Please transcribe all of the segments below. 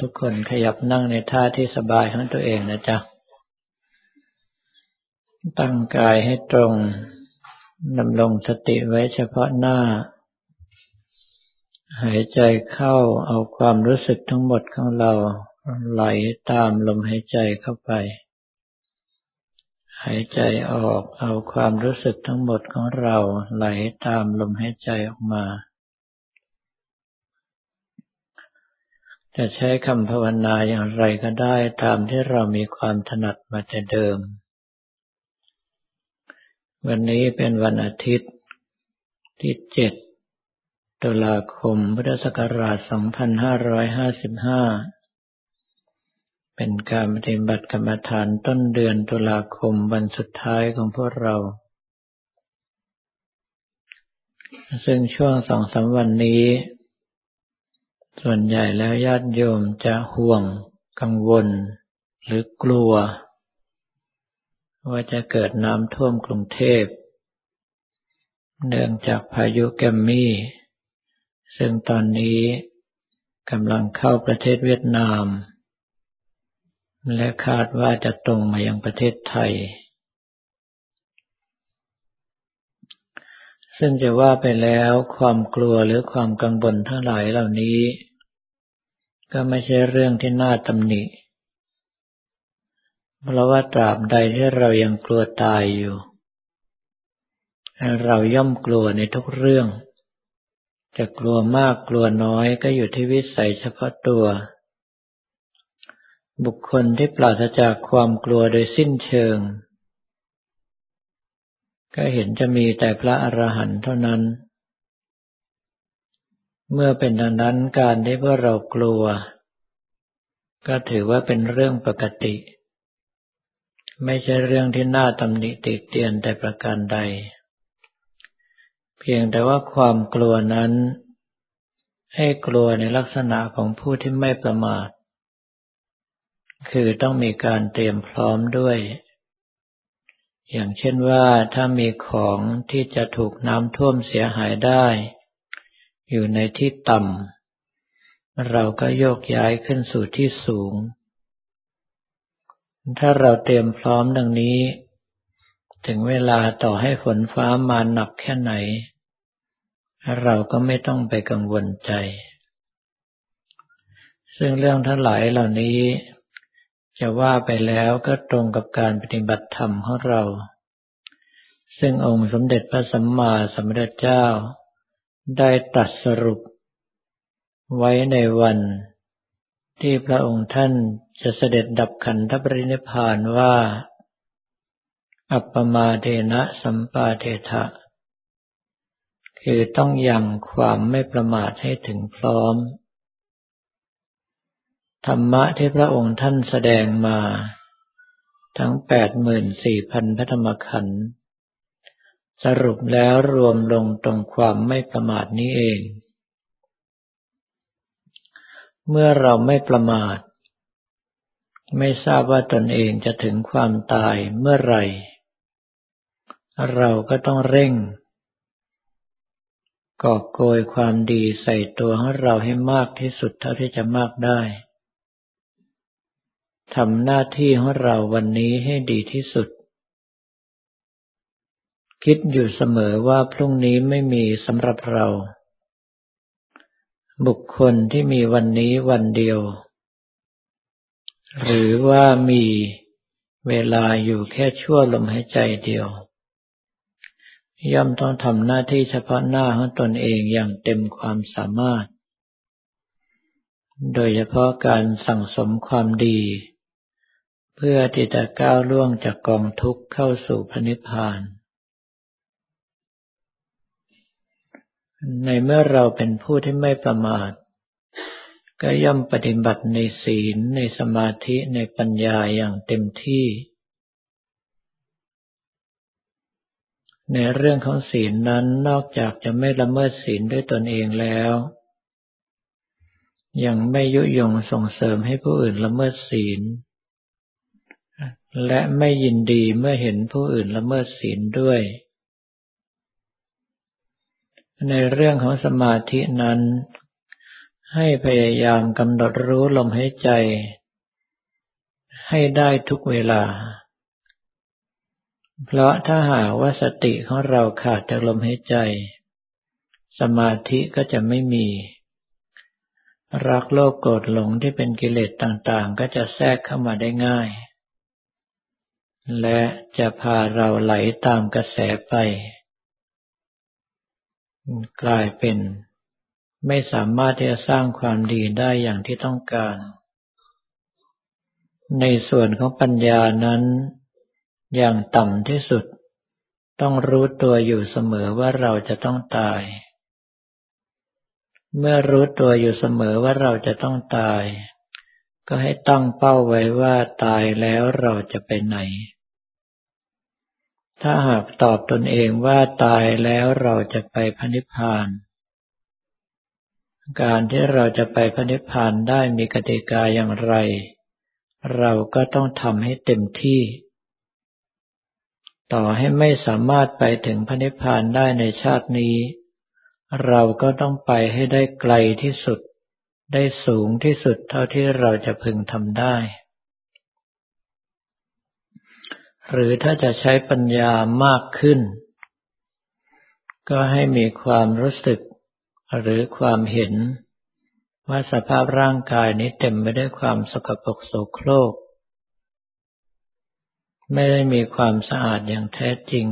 ทุกคนขยับนั่งในท่าที่สบายของตัวเองนะจ๊ะ ตั้งกายให้ตรงดำรงสติไว้เฉพาะหน้า หายใจเข้าเอาความรู้สึกทั้งหมดของเราไหลตามลมหายใจเข้าไป หายใจออกเอาความรู้สึกทั้งหมดของเราไหลตามลมหายใจออกมา จะใช้คำภาวนาอย่างไรก็ได้ตามที่เรามีความถนัดมาแต่เดิม วันนี้เป็นวันอาทิตย์ที่เจ็ดตุลาคมพุทธศักราช 2555 เป็นการปฏิบัติกรรมฐานต้นเดือนตุลาคมวันสุดท้ายของพวกเรา ซึ่งช่วงสองสาวันนี้ ส่วนใหญ่แล้วญาติโยมจะห่วง กังวล หรือกลัว ว่าจะเกิดน้ำท่วมกรุงเทพ เนื่องจากพายุแกมมี่ ซึ่งตอนนี้กำลังเข้าประเทศเวียดนาม และคาดว่าจะตรงมายังประเทศไทย ซึ่งจะว่าไปแล้วความกลัวหรือความกังวลทั้งหลายเหล่านี้ ก็ไม่ใช่เรื่องที่น่าตำหนิ เพราะว่าตราบใดที่เรายังกลัวตายอยู่ เราย่อมกลัวในทุกเรื่อง จะกลัวมากกลัวน้อยก็อยู่ที่วิสัยเฉพาะตัว บุคคลที่ปราศจากความกลัวโดยสิ้นเชิง ก็เห็นจะมีแต่พระอรหันต์เท่านั้น เมื่อเป็นดังนั้นการที่พวกเรากลัว ก็ถือว่าเป็นเรื่องปกติ ไม่ใช่เรื่องที่น่าตำหนิติเตียนแต่ประการใด เพียงแต่ว่าความกลัวนั้น ให้กลัวในลักษณะของผู้ที่ไม่ประมาท คือต้องมีการเตรียมพร้อมด้วย อย่างเช่นว่าถ้ามีของที่จะถูกน้ำท่วมเสียหายได้ อยู่ในที่ต่ำเราก็โยกย้ายขึ้นสู่ที่สูง ถ้าเราเตรียมพร้อมดังนี้ ถึงเวลาต่อให้ฝนฟ้ามาหนักแค่ไหน เราก็ไม่ต้องไปกังวลใจ ซึ่งเรื่องทั้งหลายเหล่านี้ จะว่าไปแล้วก็ตรงกับการปฏิบัติธรรมของเรา ซึ่งองค์สมเด็จพระสัมมาสัมพุทธเจ้า ได้ตรัสสรุป ไว้ในวัน ที่พระองค์ท่านจะเสด็จดับขันธปรินิพานว่า อัปปมาเทนะสัมปาเทถะคือต้องยังความไม่ประมาทให้ถึงพร้อม ธรรมะที่พระองค์ท่านแสดงมา ทั้งแปดหมื่นสี่พันพระธรรมขันธ์สรุปแล้วรวมลงตรงความไม่ประมาทนี้เอง เมื่อเราไม่ประมาท ไม่ทราบว่าตนเองจะถึงความตายเมื่อไหร่ เราก็ต้องเร่งกอบโกยความดีใส่ตัวของเราให้มากที่สุดเท่าที่จะมากได้ ทำหน้าที่ของเราวันนี้ให้ดีที่สุด คิดอยู่เสมอว่าพรุ่งนี้ไม่มีสำหรับเรา บุคคลที่มีวันนี้วันเดียว หรือว่ามีเวลาอยู่แค่ชั่วลมหายใจเดียว ย่อมต้องทำหน้าที่เฉพาะหน้าของตนเองอย่างเต็มความสามารถ โดยเฉพาะการสั่งสมความดี พื่อที่จะก้าวล่วงจากกองทุกข์เข้าสู่พระนิพพาน ในเมื่อเราเป็นผู้ที่ไม่ประมาท ก็ย่อมปฏิบัติในศีลในสมาธิในปัญญาอย่างเต็มที่ ในเรื่องของศีลนั้นนอกจากจะไม่ละเมิดศีลด้วยตนเองแล้ว ยังไม่ยุยงส่งเสริมให้ผู้อื่นละเมิดศีล และไม่ยินดีเมื่อเห็นผู้อื่นละเมิดศีลด้วย ในเรื่องของสมาธินั้น ให้พยายามกำหนดรู้ลมหายใจ ให้ได้ทุกเวลา เพราะถ้าหากว่าสติของเราขาดจากลมหายใจ สมาธิก็จะไม่มี รักโลภโกรธหลงที่เป็นกิเลสต่างๆ ก็จะแทรกเข้ามาได้ง่าย และจะพาเราไหลตามกระแสไป กลายเป็น ไม่สามารถที่จะสร้างความดีได้อย่างที่ต้องการ ในส่วนของปัญญานั้น อย่างต่ำที่สุด ต้องรู้ตัวอยู่เสมอว่าเราจะต้องตาย เมื่อรู้ตัวอยู่เสมอว่าเราจะต้องตายก็ให้ตั้งเป้าไว้ว่าตายแล้วเราจะไปไหน ถ้าหากตอบตนเองว่าตายแล้วเราจะไปพระนิพพาน การที่เราจะไปพระนิพพานได้มีกติกาอย่างไร เราก็ต้องทำให้เต็มที่ ต่อให้ไม่สามารถไปถึงพระนิพพานได้ในชาตินี้ เราก็ต้องไปให้ได้ไกลที่สุด ได้สูงที่สุดเท่าที่เราจะพึงทำได้ หรือถ้าจะใช้ปัญญามากขึ้น ก็ให้มีความรู้สึกหรือความเห็น ว่าสภาพร่างกายนี้เต็มไปด้วยความสกปรกโสโครก ไม่ได้มีความสะอาดอย่างแท้จริง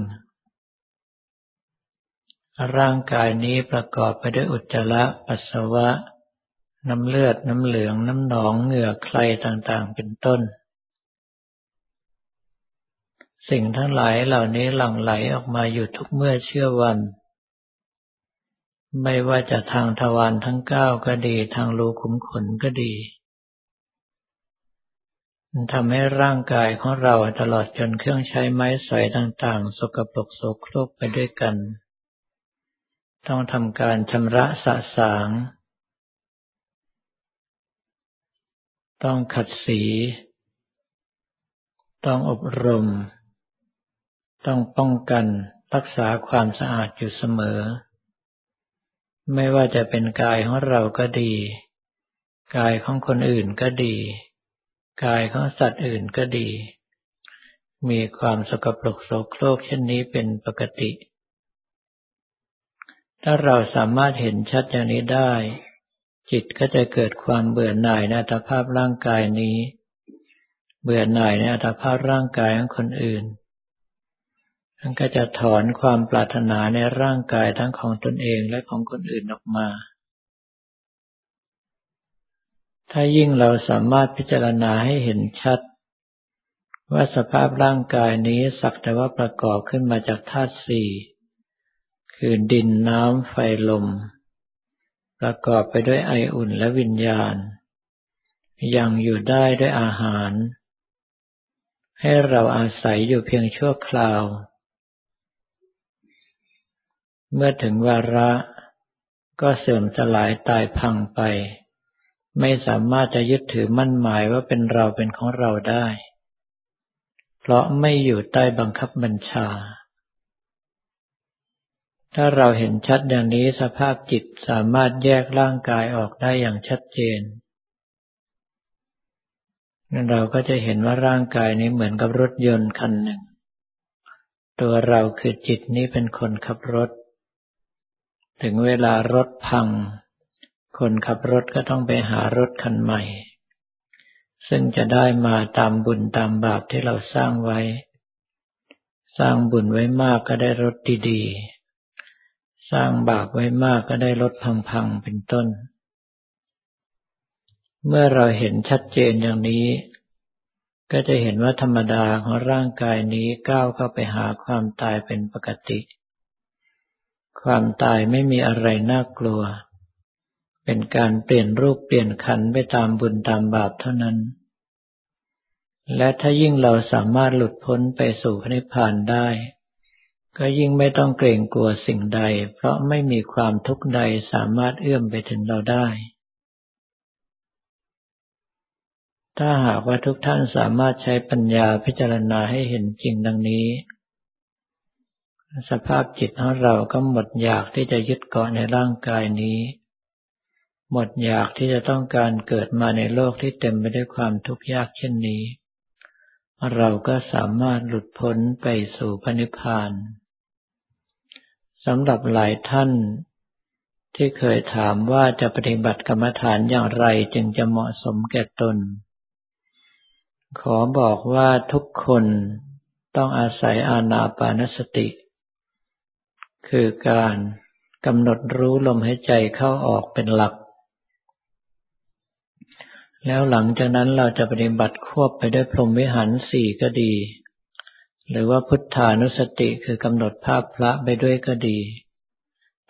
ร่างกายนี้ประกอบไปด้วยอุจจาระปัสสาวะ น้ำเลือดน้ำเหลืองน้ำหนองเหงื่อใครต่างๆ เป็นต้น สิ่งทั้งหลายเหล่านี้หลั่งไหลออกมาอยู่ทุกเมื่อเชื่อวัน ไม่ว่าจะทางทวารทั้งเก้าก็ดี ทางรูขุมขนก็ดีมันทำให้ร่างกายของเราตลอดจนเครื่องใช้ไม้สอยต่างๆ สกปรกโสโครกไปด้วยกัน ต้องทำการชำระสะสาง ต้องขัดสี ต้องอบรม ต้องป้องกันรักษาความสะอาดอยู่เสมอ ไม่ว่าจะเป็นกายของเราก็ดี กายของคนอื่นก็ดี กายของสัตว์อื่นก็ดี มีความสกปรกโสโครกเช่นนี้เป็นปกติ ถ้าเราสามารถเห็นชัดอย่างนี้ได้ จิตก็จะเกิดความเบื่อหน่ายในอัตภาพร่างกายนี้ เบื่อหน่ายในอัตภาพร่างกายของคนอื่น มันก็จะถอนความปรารถนาในร่างกายทั้งของตนเองและของคนอื่นออกมา ถ้ายิ่งเราสามารถพิจารณาให้เห็นชัด ว่าสภาพร่างกายนี้สักแต่ว่าประกอบขึ้นมาจากธาตุสี่คือดินน้ำไฟลม ประกอบไปด้วยไออุ่นและวิญญาณ ยังอยู่ได้ด้วยอาหาร ให้เราอาศัยอยู่เพียงชั่วคราว เมื่อถึงวาระก็เสื่อมสลายตายพังไป ไม่สามารถจะยึดถือมั่นหมายว่าเป็นเราเป็นของเราได้ เพราะไม่อยู่ใต้บังคับบัญชา ถ้าเราเห็นชัดอย่างนี้สภาพจิตสามารถแยกร่างกายออกได้อย่างชัดเจน เราก็จะเห็นว่าร่างกายนี้เหมือนกับรถยนต์คันหนึ่ง ตัวเราคือจิตนี้เป็นคนขับรถ ถึงเวลารถพัง คนขับรถก็ต้องไปหารถคันใหม่ ซึ่งจะได้มาตามบุญตามบาปที่เราสร้างไว้ สร้างบุญไว้มากก็ได้รถดีๆ สร้างบาปไว้มากก็ได้รถพังๆ เป็นต้น เมื่อเราเห็นชัดเจนอย่างนี้ ก็จะเห็นว่าธรรมดาของร่างกายนี้ก้าวเข้าไปหาความตายเป็นปกติ ความตายไม่มีอะไรน่ากลัว เป็นการเปลี่ยนรูปเปลี่ยนขันไปตามบุญตามบาปเท่านั้น และถ้ายิ่งเราสามารถหลุดพ้นไปสู่พระนิพพานได้ ก็ยิ่งไม่ต้องเกรงกลัวสิ่งใด เพราะไม่มีความทุกข์ใดสามารถเอื้อมไปถึงเราได้ ถ้าหากว่าทุกท่านสามารถใช้ปัญญาพิจารณาให้เห็นจริงดังนี้ สภาพจิตของเราก็หมดอยากที่จะยึดเกาะในร่างกายนี้ หมดอยากที่จะต้องการเกิดมาในโลกที่เต็มไปด้วยความทุกข์ยากเช่นนี้ เราก็สามารถหลุดพ้นไปสู่พระนิพพานสำหรับหลายท่าน ที่เคยถามว่าจะปฏิบัติกรรมฐานอย่างไรจึงจะเหมาะสมแก่ตน ขอบอกว่าทุกคนต้องอาศัยอานาปานสติ คือการกำหนดรู้ลมหายใจเข้าออกเป็นหลัก แล้วหลังจากนั้นเราจะปฏิบัติควบไปด้วยพรหมวิหารสี่ก็ดี หรือว่าพุทธานุสติคือกำหนดภาพพระไปด้วยก็ดี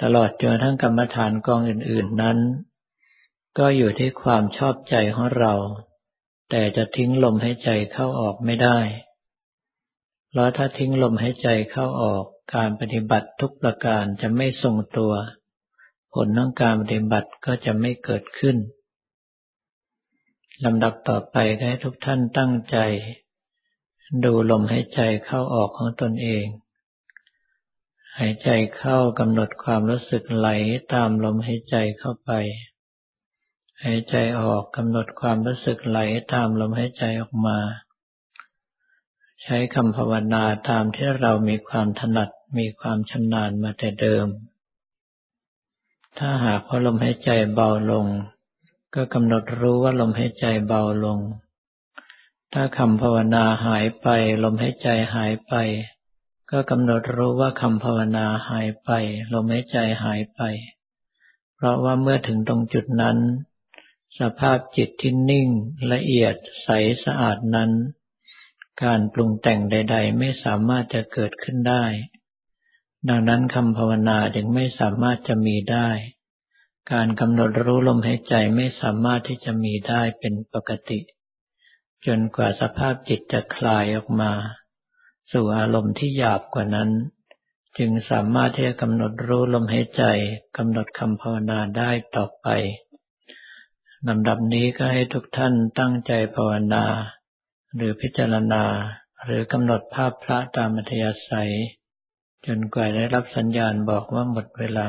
ตลอดจนทั้งกรรมฐานกองอื่น ๆนั้น ก็อยู่ที่ความชอบใจของเรา แต่จะทิ้งลมหายใจเข้าออกไม่ได้เพราะถ้าทิ้งลมหายใจเข้าออก การปฏิบัติทุกประการจะไม่ทรงตัว ผลของการปฏิบัติก็จะไม่เกิดขึ้นลำดับต่อไปให้ทุกท่านตั้งใจ ดูลมหายใจเข้าออกของตนเอง หายใจเข้ากำหนดความรู้สึกไหลตามลมหายใจเข้าไป หายใจออกกำหนดความรู้สึกไหลตามลมหายใจออกมา ใช้คำภาวนาตามที่เรามีความถนัด มีความชำนาญมาแต่เดิม ถ้าหากว่าลมหายใจเบาลง ก็กำหนดรู้ว่าลมหายใจเบาลง ถ้าคำภาวนาหายไป ลมหายใจหายไป ก็กำหนดรู้ว่าคำภาวนาหายไป ลมหายใจหายไป เพราะว่าเมื่อถึงตรงจุดนั้น สภาพจิตที่นิ่งละเอียดใสสะอาดนั้น การปรุงแต่งใด ๆ ไม่สามารถจะเกิดขึ้นได้ ดังนั้นคำภาวนาจึงไม่สามารถจะมีได้ การกำหนดรู้ลมหายใจไม่สามารถที่จะมีได้เป็นปกติ จนกว่าสภาพจิตจะคลายออกมา สู่อารมณ์ที่หยาบกว่านั้น จึงสามารถที่จะกำหนดรู้ลมหายใจกำหนดคำภาวนาได้ต่อไปลำดับนี้ก็ให้ทุกท่านตั้งใจภาวนา หรือพิจารณาหรือกำหนดภาพพระตามอัธยาศัย จนกว่าได้รับสัญญาณบอกว่าหมดเวลา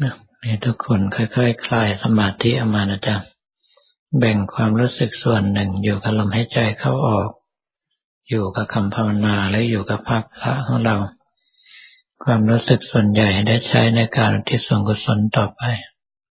นี่ทุกคนค่อยๆคคลายสมาธิอมานะจ๊ะแบ่งความรู้สึกส่วนหนึ่งอยู่กับลมหายใจเข้าออก อยู่กับคำภาวนาและอยู่กับภาพพระของเรา ความรู้สึกส่วนใหญ่ได้ใช้ในการที่ส่วนกุศลต่อไป